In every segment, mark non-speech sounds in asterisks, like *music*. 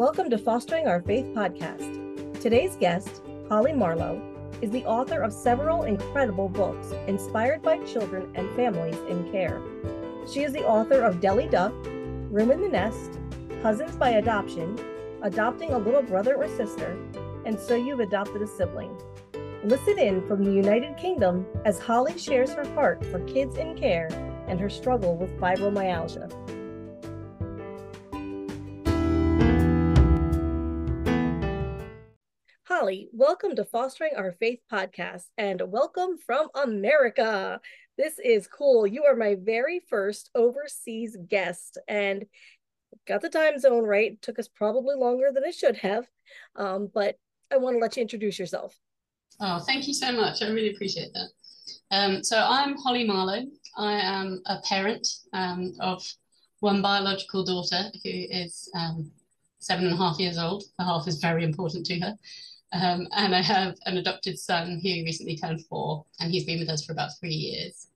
Welcome to Fostering Our Faith podcast. Today's guest, Holly Marlow, is the author of several incredible books inspired by children and families in care. She is the author of Delly Duck, Room in the Nest, Cousins by Adoption, Adopting a Little Brother or Sister, and So You've Adopted a Sibling. Listen in from the United Kingdom as Holly shares her heart for kids in care and her struggle with fibromyalgia. Holly, welcome to Fostering Our Faith podcast and welcome from America. This is cool. You are my very first overseas guest and got the time zone right. Took us probably longer than it should have, um, but I want to let you introduce yourself. Oh, thank you so much. I really appreciate that. Um, so I'm Holly Marlow. I am a parent um, of one biological daughter who is um, seven and a half years old. The half is very important to her. Um, and I have an adopted son who recently turned four, and he's been with us for about three years.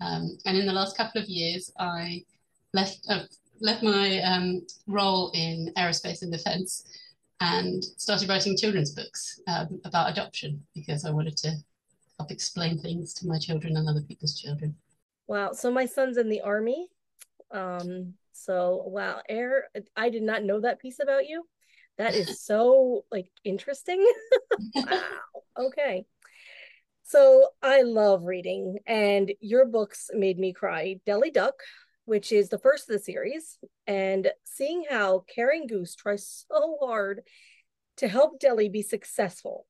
Um, and in the last couple of years, I left uh, left my um, role in aerospace and defence and started writing children's books um, about adoption because I wanted to help explain things to my children and other people's children. Wow! So my son's in the army. Um, so wow, air. I did not know that piece about you. That is so like interesting. *laughs* wow. Okay. So I love reading, and your books made me cry. Delly Duck, which is the first of the series, and seeing how Caring Goose tries so hard to help Delly be successful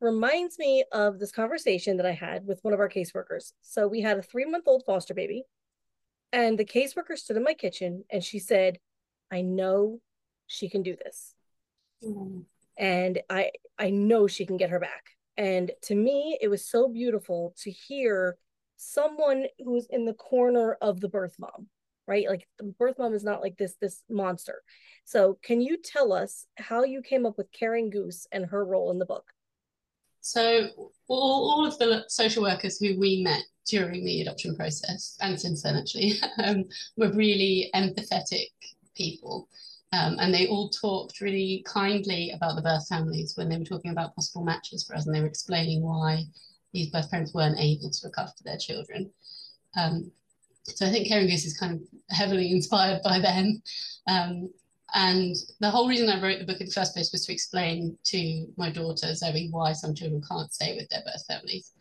reminds me of this conversation that I had with one of our caseworkers. So we had a three month old foster baby, and the caseworker stood in my kitchen and she said, I know she can do this. Mm. And I I know she can get her back. And to me, it was so beautiful to hear someone who's in the corner of the birth mom, right? Like the birth mom is not like this this monster. So, can you tell us how you came up with Caring Goose and her role in the book? So, all, all of the social workers who we met during the adoption process and since then actually *laughs* um, were really empathetic people. Um, and they all talked really kindly about the birth families when they were talking about possible matches for us, and they were explaining why these birth parents weren't able to look after their children. Um, so I think Caring Goose is kind of heavily *laughs* inspired by them. Um, and the whole reason I wrote the book in the first place was to explain to my daughter Zoe why some children can't stay with their birth families.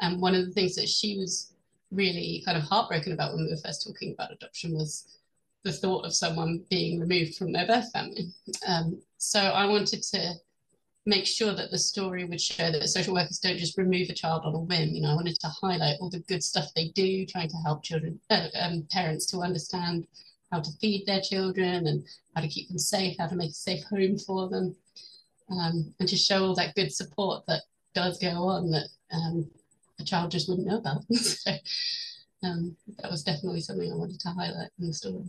And one of the things that she was really kind of heartbroken about when we were first talking about adoption was the thought of someone being removed from their birth family. Um, so I wanted to make sure that the story would show that social workers don't just remove a child on a whim. You know, I wanted to highlight all the good stuff they do, trying to help children, uh, um, parents to understand how to feed their children and how to keep them safe, how to make a safe home for them, um, and to show all that good support that does go on that um, a child just wouldn't know about. *laughs* so um, that was definitely something I wanted to highlight in the story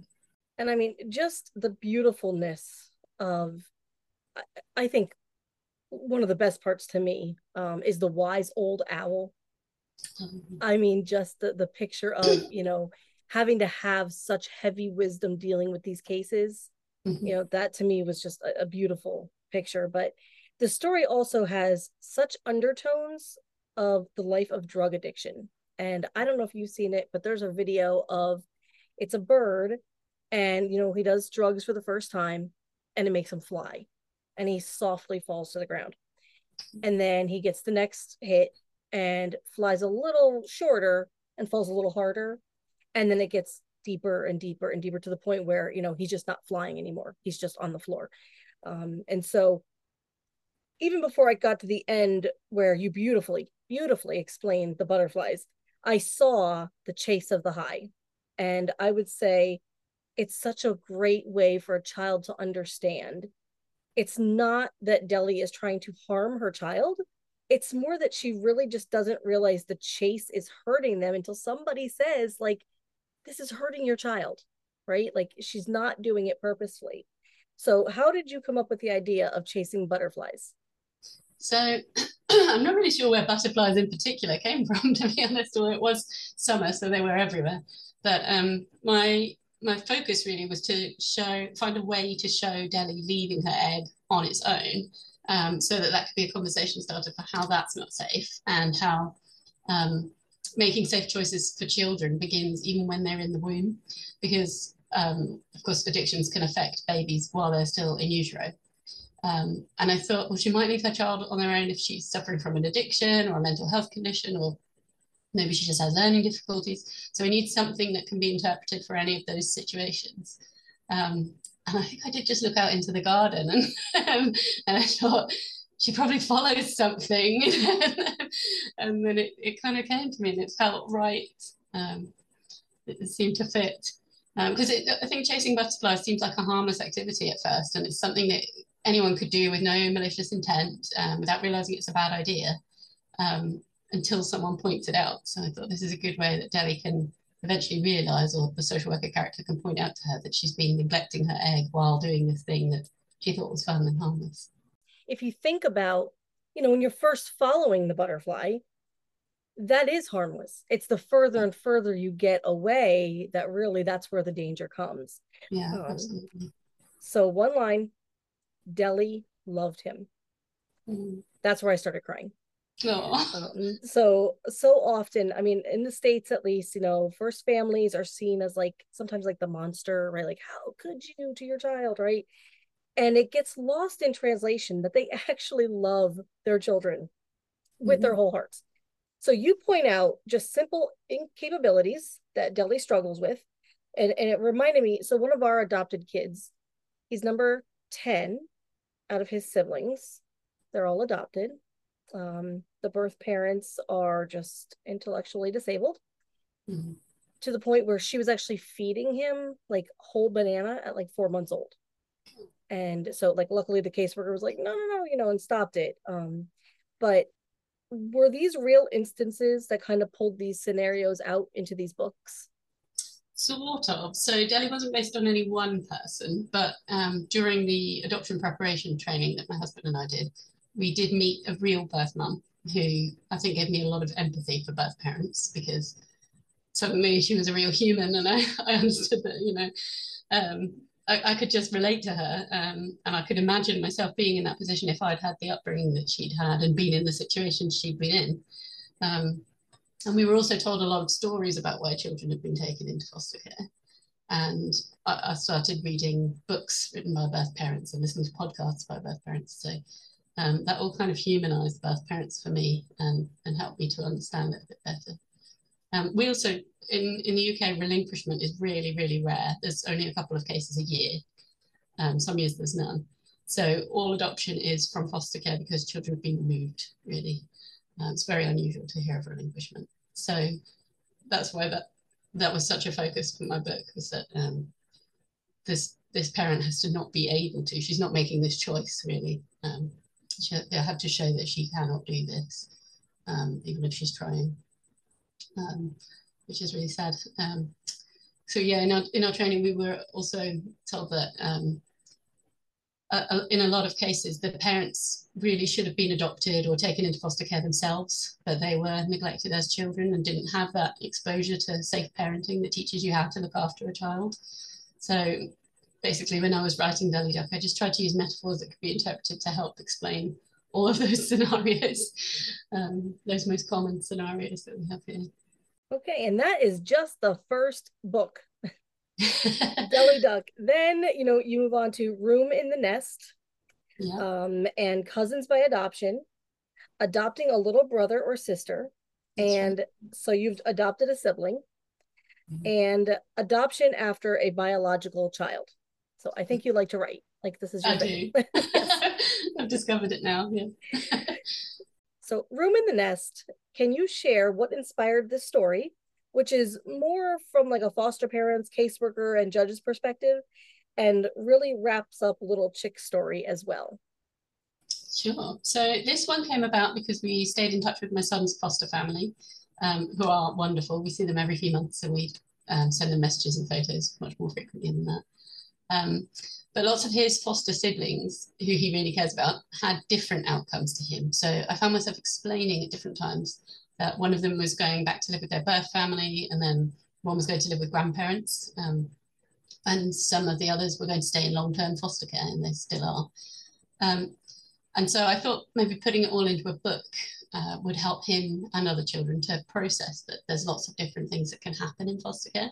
and I mean, just the beautifulness of, I, I think one of the best parts to me um, is the wise old owl. Mm-hmm. I mean, just the, the picture of, you know, having to have such heavy wisdom dealing with these cases. Mm-hmm. You know, that to me was just a, a beautiful picture. But the story also has such undertones of the life of drug addiction. And I don't know if you've seen it, but there's a video of it's a bird and you know he does drugs for the first time and it makes him fly and he softly falls to the ground. And then he gets the next hit and flies a little shorter and falls a little harder and then it gets deeper and deeper and deeper to the point where you know he's just not flying anymore. He's just on the floor. Um, and so even before i got to the end where you beautifully beautifully explained the butterflies i saw the chase of the high. And i would say it's such a great way for a child to understand. It's not that Delly is trying to harm her child. It's more that she really just doesn't realize the chase is hurting them until somebody says, like, this is hurting your child, right? Like, she's not doing it purposefully. So, how did you come up with the idea of chasing butterflies? So, *clears throat* I'm not really sure where butterflies in particular came *laughs* from, to be honest, or it was summer, so they were everywhere. But um, my my focus really was to show find a way to show Delly leaving her egg on its own, um, so that that could be a conversation starter for how that's not safe and how um, making safe choices for children begins even when they're in the womb, because um, of course addictions can affect babies while they're still in utero. Um, and I thought, well, she might leave her child on their own if she's suffering from an addiction or a mental health condition or maybe she just has learning difficulties. So we need something that can be interpreted for any of those situations. Um, and I think I did just look out into the garden and, um, and I thought, she probably follows something. *laughs* and then it, it kind of came to me and it felt right. Um, it seemed to fit. Because um, I think chasing butterflies seems like a harmless activity at first, and it's something that anyone could do with no malicious intent um, without realizing it's a bad idea. Until someone points it out. So I thought this is a good way that Delly can eventually realize, or the social worker character can point out to her that she's been neglecting her egg while doing this thing that she thought was fun and harmless. If you think about, you know, when you're first following the butterfly, that is harmless. It's the further and further you get away that really that's where the danger comes. Yeah, um, absolutely. So one line, Delly loved him. Mm. That's where I started crying. Um, so so often, I mean, in the states at least, you know, first families are seen as like sometimes like the monster, right? Like, how could you to your child, right? And it gets lost in translation that they *laughs* actually love their children with mm-hmm. their whole hearts. So you point out just simple incapabilities that Delly struggles with. And, and it reminded me, so one of our adopted kids, he's number 10 out of his siblings. They're all adopted um, the birth parents are just intellectually disabled mm-hmm. to the point where she was actually feeding him like whole banana at like four months old. And so, like, luckily the caseworker was like, no, no, no, you know, and stopped it. Um, but were these real instances that kind of pulled these scenarios out into these books? Sort of. So Delly wasn't based on any one person, but um, during the adoption preparation training that my husband and I did, we did meet a real birth mum who I think gave me a lot of empathy for birth parents because suddenly she was a real human and I, *laughs* I understood that, you know, um, I, I, could just relate to her um, and I could imagine myself being in that position if I'd had the upbringing that she'd had and been in the situation she'd been in. Um, and we were also told a lot of stories about where children had been taken into foster care. And I, I started reading books written by birth parents and listening to podcasts by birth parents. So um, that all kind of humanized birth parents for me and, and helped me to understand it a bit better. Um, we also, in, in the UK, relinquishment is really, really rare. There's only a couple of cases a year. Um, some years there's none. So all adoption is from foster care because children have been removed, really. Um, it's very unusual to hear of relinquishment. So that's why that that was such a focus for my book was that um, this this parent has to not be able to. She's not making this choice really. Um, she, they have to show that she cannot do this, um, even if she's trying, um, which is really sad. Um, so yeah, in our, in our training, we were also told that um, in a lot of cases, the parents really should have been adopted or taken into foster care themselves, but they were neglected as children and didn't have that exposure to safe parenting that teaches you how to look after a child. So basically when I was writing Delly Duck, I just tried to use metaphors that could be interpreted to help explain all of those *laughs* scenarios, um, those most common scenarios that we have here. Okay, and that is just the first book, *laughs* Delly Duck. Then, you know, you move on to Room in the Nest yeah. um, and Cousins by Adoption, Adopting a Little Brother or Sister. That's and right. so you've adopted a sibling. Mm-hmm. and adoption after a biological child. So I think you like to write. Like this is your I thing. *laughs* do. *laughs* I've discovered it now. Yeah. so Room in the Nest, can you share what inspired this story, which is more from like a foster parent's, caseworker, and judge's perspective, and really wraps up little chick story as well. Sure. So this one came about because we stayed in touch with my son's foster family, um, who are wonderful. We see them every few months, and we um, send them messages and photos much more frequently than that. Um, but lots of his foster siblings, who he really cares about, had different outcomes to him. So I found myself explaining at different times that one of them was going back to live with their birth family, and then one was going to live with grandparents. Um, and some of the others were going to stay in long-term foster care, and they still are. Um, and so I thought maybe putting it all into a book uh, would help him and other children to process that there's lots of different things that can happen in foster care.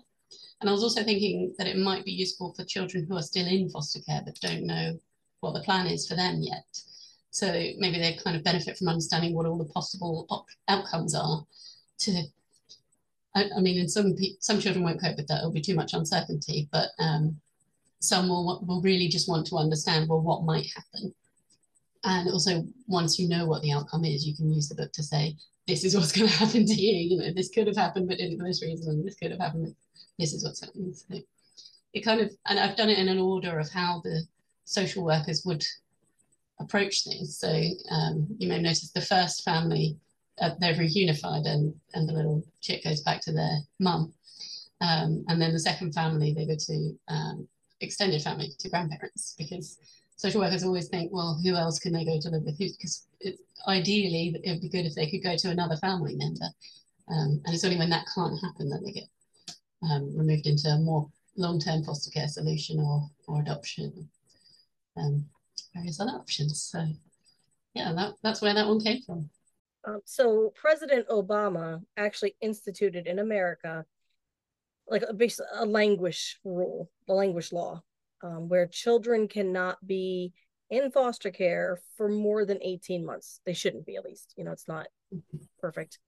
And I was also thinking that it might be useful for children who are still in foster care but don't know what the plan is for them yet. So maybe they kind of benefit from understanding what all the possible outcomes are. To, I, I mean, in some some children won't cope with that; it'll be too much uncertainty. But um, some will will really just want to understand well what might happen. And also, once you know what the outcome is, you can use the book to say, this is what's going *laughs* to happen to you. You know, this could have happened, but for this reason, this could have happened. This is what's happening. So it kind of, and I've done it in an order of how the social workers would approach things. So um, you may notice the first family, uh, they're reunified and, and the little chick goes back to their mum. Um, and then the second family, they go to um, extended family, to grandparents, because social workers always think, well, who else can they go to live with? Because ideally, it would be good if they could go to another family member. Um, and it's only when that can't happen that they get um, removed into a more long-term foster care solution or, or adoption. Um, various other options. So yeah, that, that's where that one came from. Um, so President Obama actually instituted in America like a, a language rule, the language law, um, where children cannot be in foster care for more than 18 months. They shouldn't be at least, you know, it's not perfect.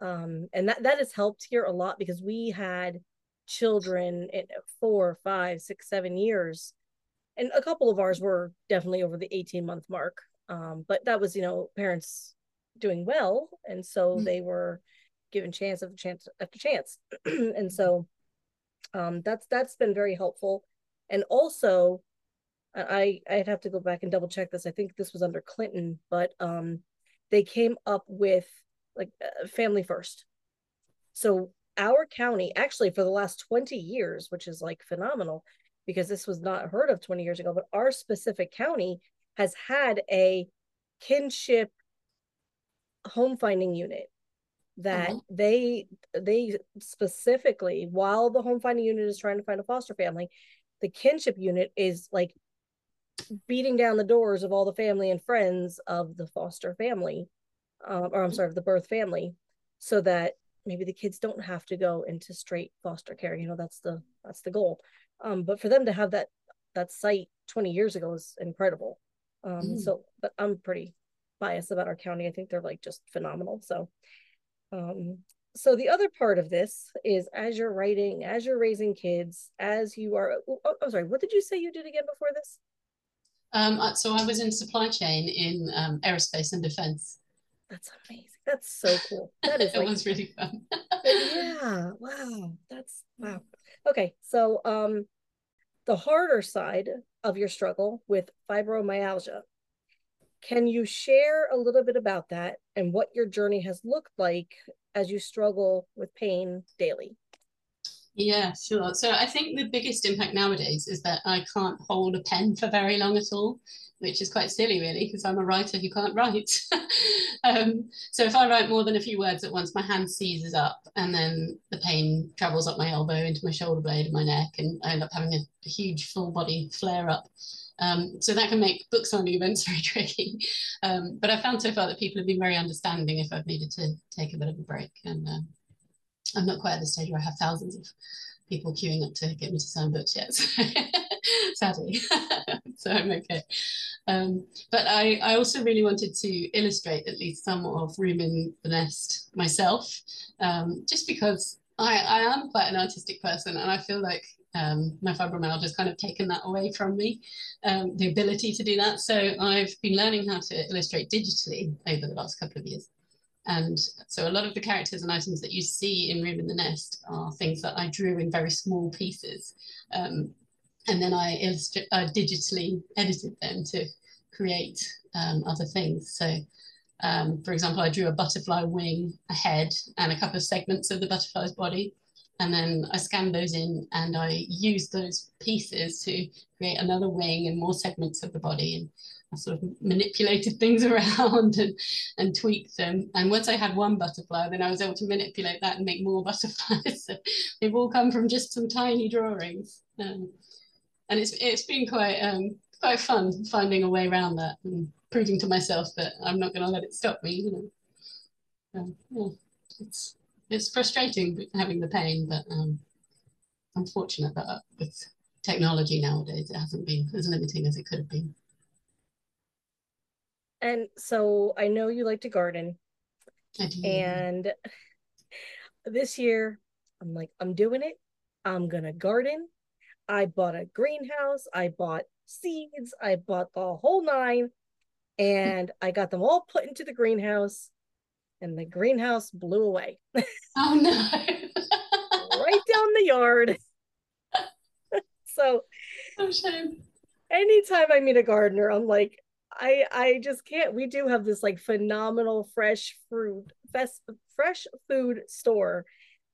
Um, and that, that has helped here a lot because we had children in four, five, six, seven years. And a couple of ours were definitely over the 18 month mark um, but that was you know parents doing well. And so mm-hmm. they were given chance after chance after chance. *clears throat* And so um, that's that's been very helpful. And also i i'd have to go back and double check this. I think this was under clinton but um, they came up with like uh, family first. So our county actually for the last 20 years which is like phenomenal because this was not heard of 20 years ago, but our specific county has had a kinship home finding unit that uh-huh. they they specifically while the home finding unit is trying to find a foster family the kinship unit is like beating down the doors of all the family and friends of the foster family um, or i'm sorry of the birth family so that maybe the kids don't have to go into straight foster care you know that's the that's the goal um, but for them to have that that site 20 years ago is incredible. Um, mm. So, but I'm pretty biased about our county. I think they're like just phenomenal. So, um, so the other part of this is as you're writing, as you're raising kids, as you are. Oh, oh, I'm sorry. What did you say you did again before this? Um, uh, so I was in supply chain in um, aerospace and defense. That's amazing. That's so cool. That is. *laughs* it like, was really fun. yeah. Wow. That's wow. Okay, so um, the harder side of your struggle with fibromyalgia. Can you share a little bit about that and what your journey has looked like as you struggle with pain daily? Yeah, sure. So I think the biggest impact nowadays is that I can't hold a pen for very long at all which is quite silly, really, because I'm a writer who can't write. *laughs* um, so if I write more than a few words at once, my hand seizes up, and then the pain travels up my elbow into my shoulder blade and my neck, and I end up having a, a huge full body flare up. Um, so that can make book signing events *laughs* very tricky. Um, but I've found so far that people have been very understanding if I've needed to take a bit of a break. And uh, I'm not quite at the stage where I have thousands of people queuing up to get me to sign books yet, *laughs* sadly. *laughs* so I'm okay. Um, but I, I also really wanted to illustrate at least some of Room in the Nest myself, um, just because I, I am quite an artistic person and I feel like um, my fibromyalgia has kind of taken that away from me, um, the ability to do that. So I've been learning how to illustrate digitally over the last couple of years. And so a lot of the characters and items that you see in Room in the Nest are things that I drew in very small pieces. Um, and then I uh, digitally edited them to create um, other things. So um, for example, I drew a butterfly wing, a head, and a couple of segments of the butterfly's body. And then I scanned those in and I used those pieces to create another wing and more segments of the body. And I sort of manipulated *laughs* things around and, and tweaked them. And once I had one butterfly, then I was able to manipulate that and make more *laughs* butterflies. so they've all come from just some tiny drawings. Um, and it's it's been quite um, quite fun finding a way around that and proving to myself that I'm not going to let it stop me. You know, um, yeah, it's it's frustrating having the pain, but um, I'm fortunate that with technology nowadays, it hasn't been as limiting as it could have been. And so I know you like to garden. And *laughs* this year, I'm like, I'm doing it. I'm going to garden. I bought a greenhouse. I bought seeds. I bought the whole nine. And I got them all put into the greenhouse. And the greenhouse blew away. *laughs* Oh, no. *laughs* right down the yard. *laughs* so, oh, shame. anytime I meet a gardener, I'm like, I I just can't. We do have this like phenomenal fresh fruit, fest, fresh food store,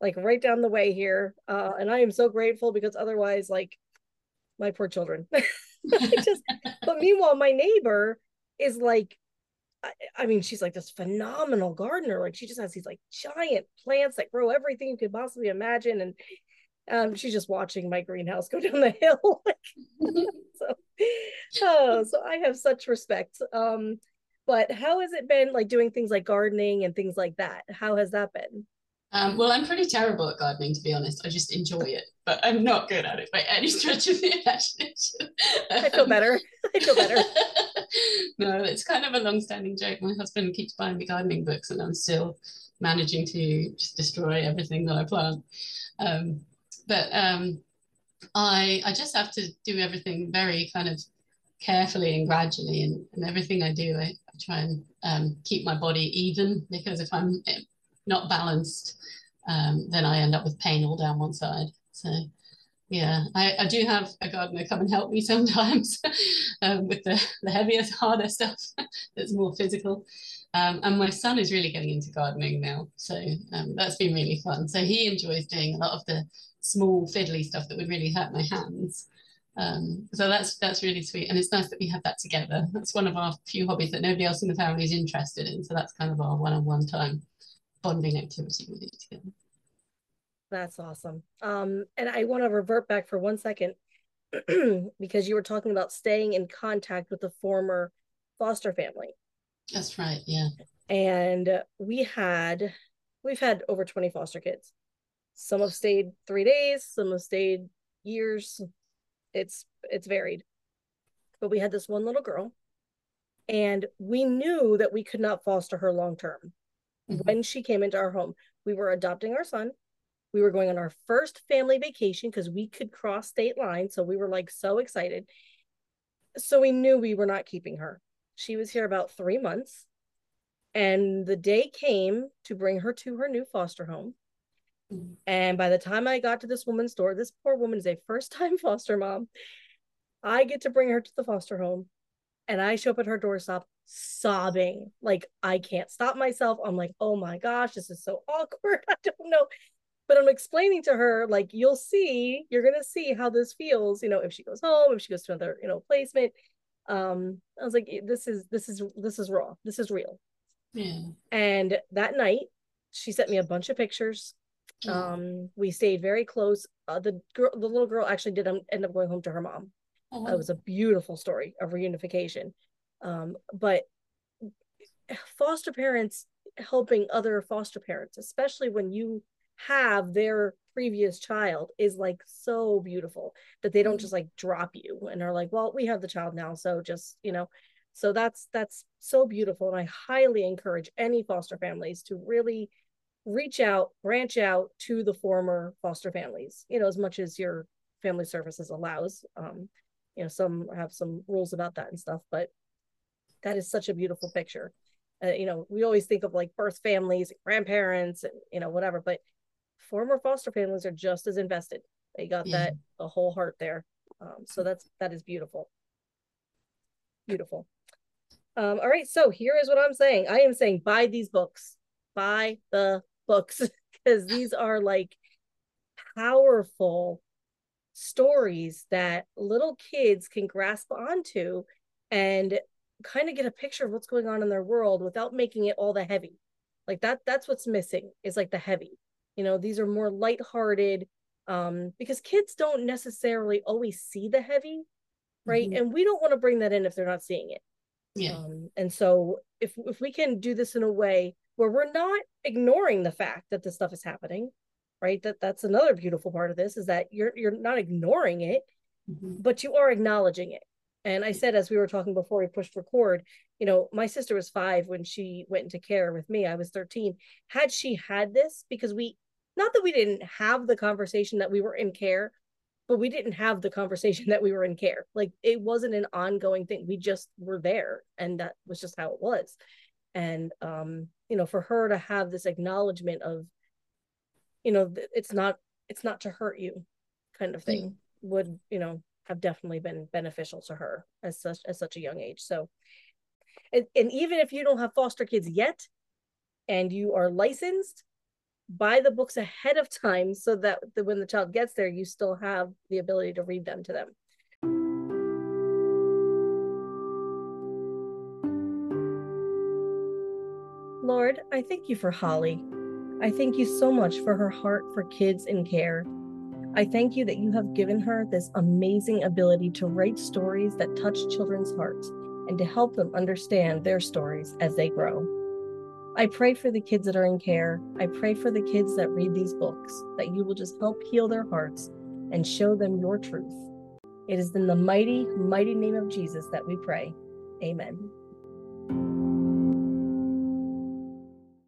like right down the way here, uh, and I am so grateful because otherwise, like, my poor children. *laughs* just, but meanwhile, my neighbor is like, I, I mean, she's like this phenomenal gardener. Like, she just has these like giant plants that grow everything you could possibly imagine, and um, she's just watching my greenhouse go *laughs* down the hill. *laughs* so, oh, so I have such respect. Um, but how has it been like doing things like gardening and things like that? How has that been? Um, well, I'm pretty terrible at gardening, to be honest. I just enjoy it, but I'm not good at it by any stretch of the imagination. I feel better. I feel better. *laughs* no, it's kind of a long-standing joke. My husband keeps buying me gardening books, and I'm still managing to just destroy everything that I plant. Um, but um, I I just have to do everything very kind of carefully and gradually, and, and everything I do, I, I try and um, keep my body even because if I'm eh, not balanced, um, then I end up with pain all down one side. So yeah, I, I do have a gardener come and help me *laughs* sometimes um, with the, the heavier, *laughs* harder stuff *laughs* that's more physical. Um, and my son is really getting into gardening now. So um, that's been really fun. So he enjoys doing a lot of the small fiddly stuff that would really hurt my hands. Um, so that's that's really sweet, and it's nice that we have that together. That's one of our few hobbies that nobody else in the family is interested in. So that's kind of our one-on-one time bonding activity we do together. That's awesome. Um, and I want to revert back for one second *clears throat* because you were talking about staying in contact with the former foster family. That's right. Yeah. And we had, we've had over 20 foster kids. Some have stayed three days, some have stayed years. It's it's varied. But we had this one little girl, and we knew that we could not foster her long term. Mm-hmm. When she came into our home, we were adopting our son. We were going on our first family vacation because we could cross state lines. So we were like so excited. So we knew we were not keeping her. She was here about three months. And the day came to bring her to her new foster home. And by the time I got to this woman's door, this poor woman is a first time *laughs* foster mom. I get to bring her to the foster home and I show up at her doorstep sobbing. Like I can't stop myself. I'm like, oh my gosh, this is so *laughs* awkward. I don't know. But I'm explaining to her, like, you'll see, you're gonna see how this feels, you know, if she goes home, if she goes to another, you know, placement. Um, I was like, this is this is this is raw. This is real. Yeah. And that night, she sent me a bunch of pictures um, we stayed very close. Uh, the girl, the little girl, actually did end up going home to her mom. Oh. It was a beautiful story of reunification. Um, but foster parents helping other foster parents, especially when you have their previous child, is like so beautiful that they don't mm-hmm. just like drop you and are like, well, we have the child now, so just you know. So that's that's so beautiful, and I highly encourage any foster families to really reach out, branch out to the former foster families, you know, as much as your family services allows. Um, you know, some have some rules about that and stuff, but that is such a beautiful picture. Uh, you know, we always think of like birth families, grandparents, and you know, whatever, but former foster families are just as invested. They got yeah. that a whole heart there. Um, so that's that is beautiful. Beautiful. Um, all right, so here is what I'm saying. I am saying buy these books. Buy the books *laughs* because these are like powerful stories that little kids can grasp onto and kind of get a picture of what's going on in their world without making it all the heavy. Like that that's what's missing is like the heavy. You know these are more lighthearted um because kids don't necessarily always see the heavy right? Mm-hmm. and we don't want to bring that in if they're not seeing it. Yeah. Um, and so if if we can do this in a way where we're not ignoring the fact that this stuff is happening right? That that's another beautiful part of this is that you're you're not ignoring it mm-hmm. but you are acknowledging it and i said as we were talking before we pushed record you know my sister was 5 when she went into care with me. I was 13 had she had this because we not that we didn't have the conversation that we were in care but we didn't have the conversation *laughs* that we were in care. Like it wasn't an ongoing thing. We just were there and that was just how it was. And um you know for her to have this acknowledgement of you know it's not it's not to hurt you kind of thing mm. would you know have definitely been beneficial to her as such as such a young age. So and, and even if you don't have foster kids yet and you are licensed buy the books ahead of time so that the, when the child gets there you still have the ability to read them to them. Lord i thank you for holly. I thank you so much for her heart for kids in care. I thank you that you have given her this amazing ability to write stories that touch children's hearts and to help them understand their stories as they grow. I pray for the kids that are in care. I pray for the kids that read these books, that you will just help heal their hearts and show them your truth. It is in the mighty, mighty name of Jesus that we pray. Amen.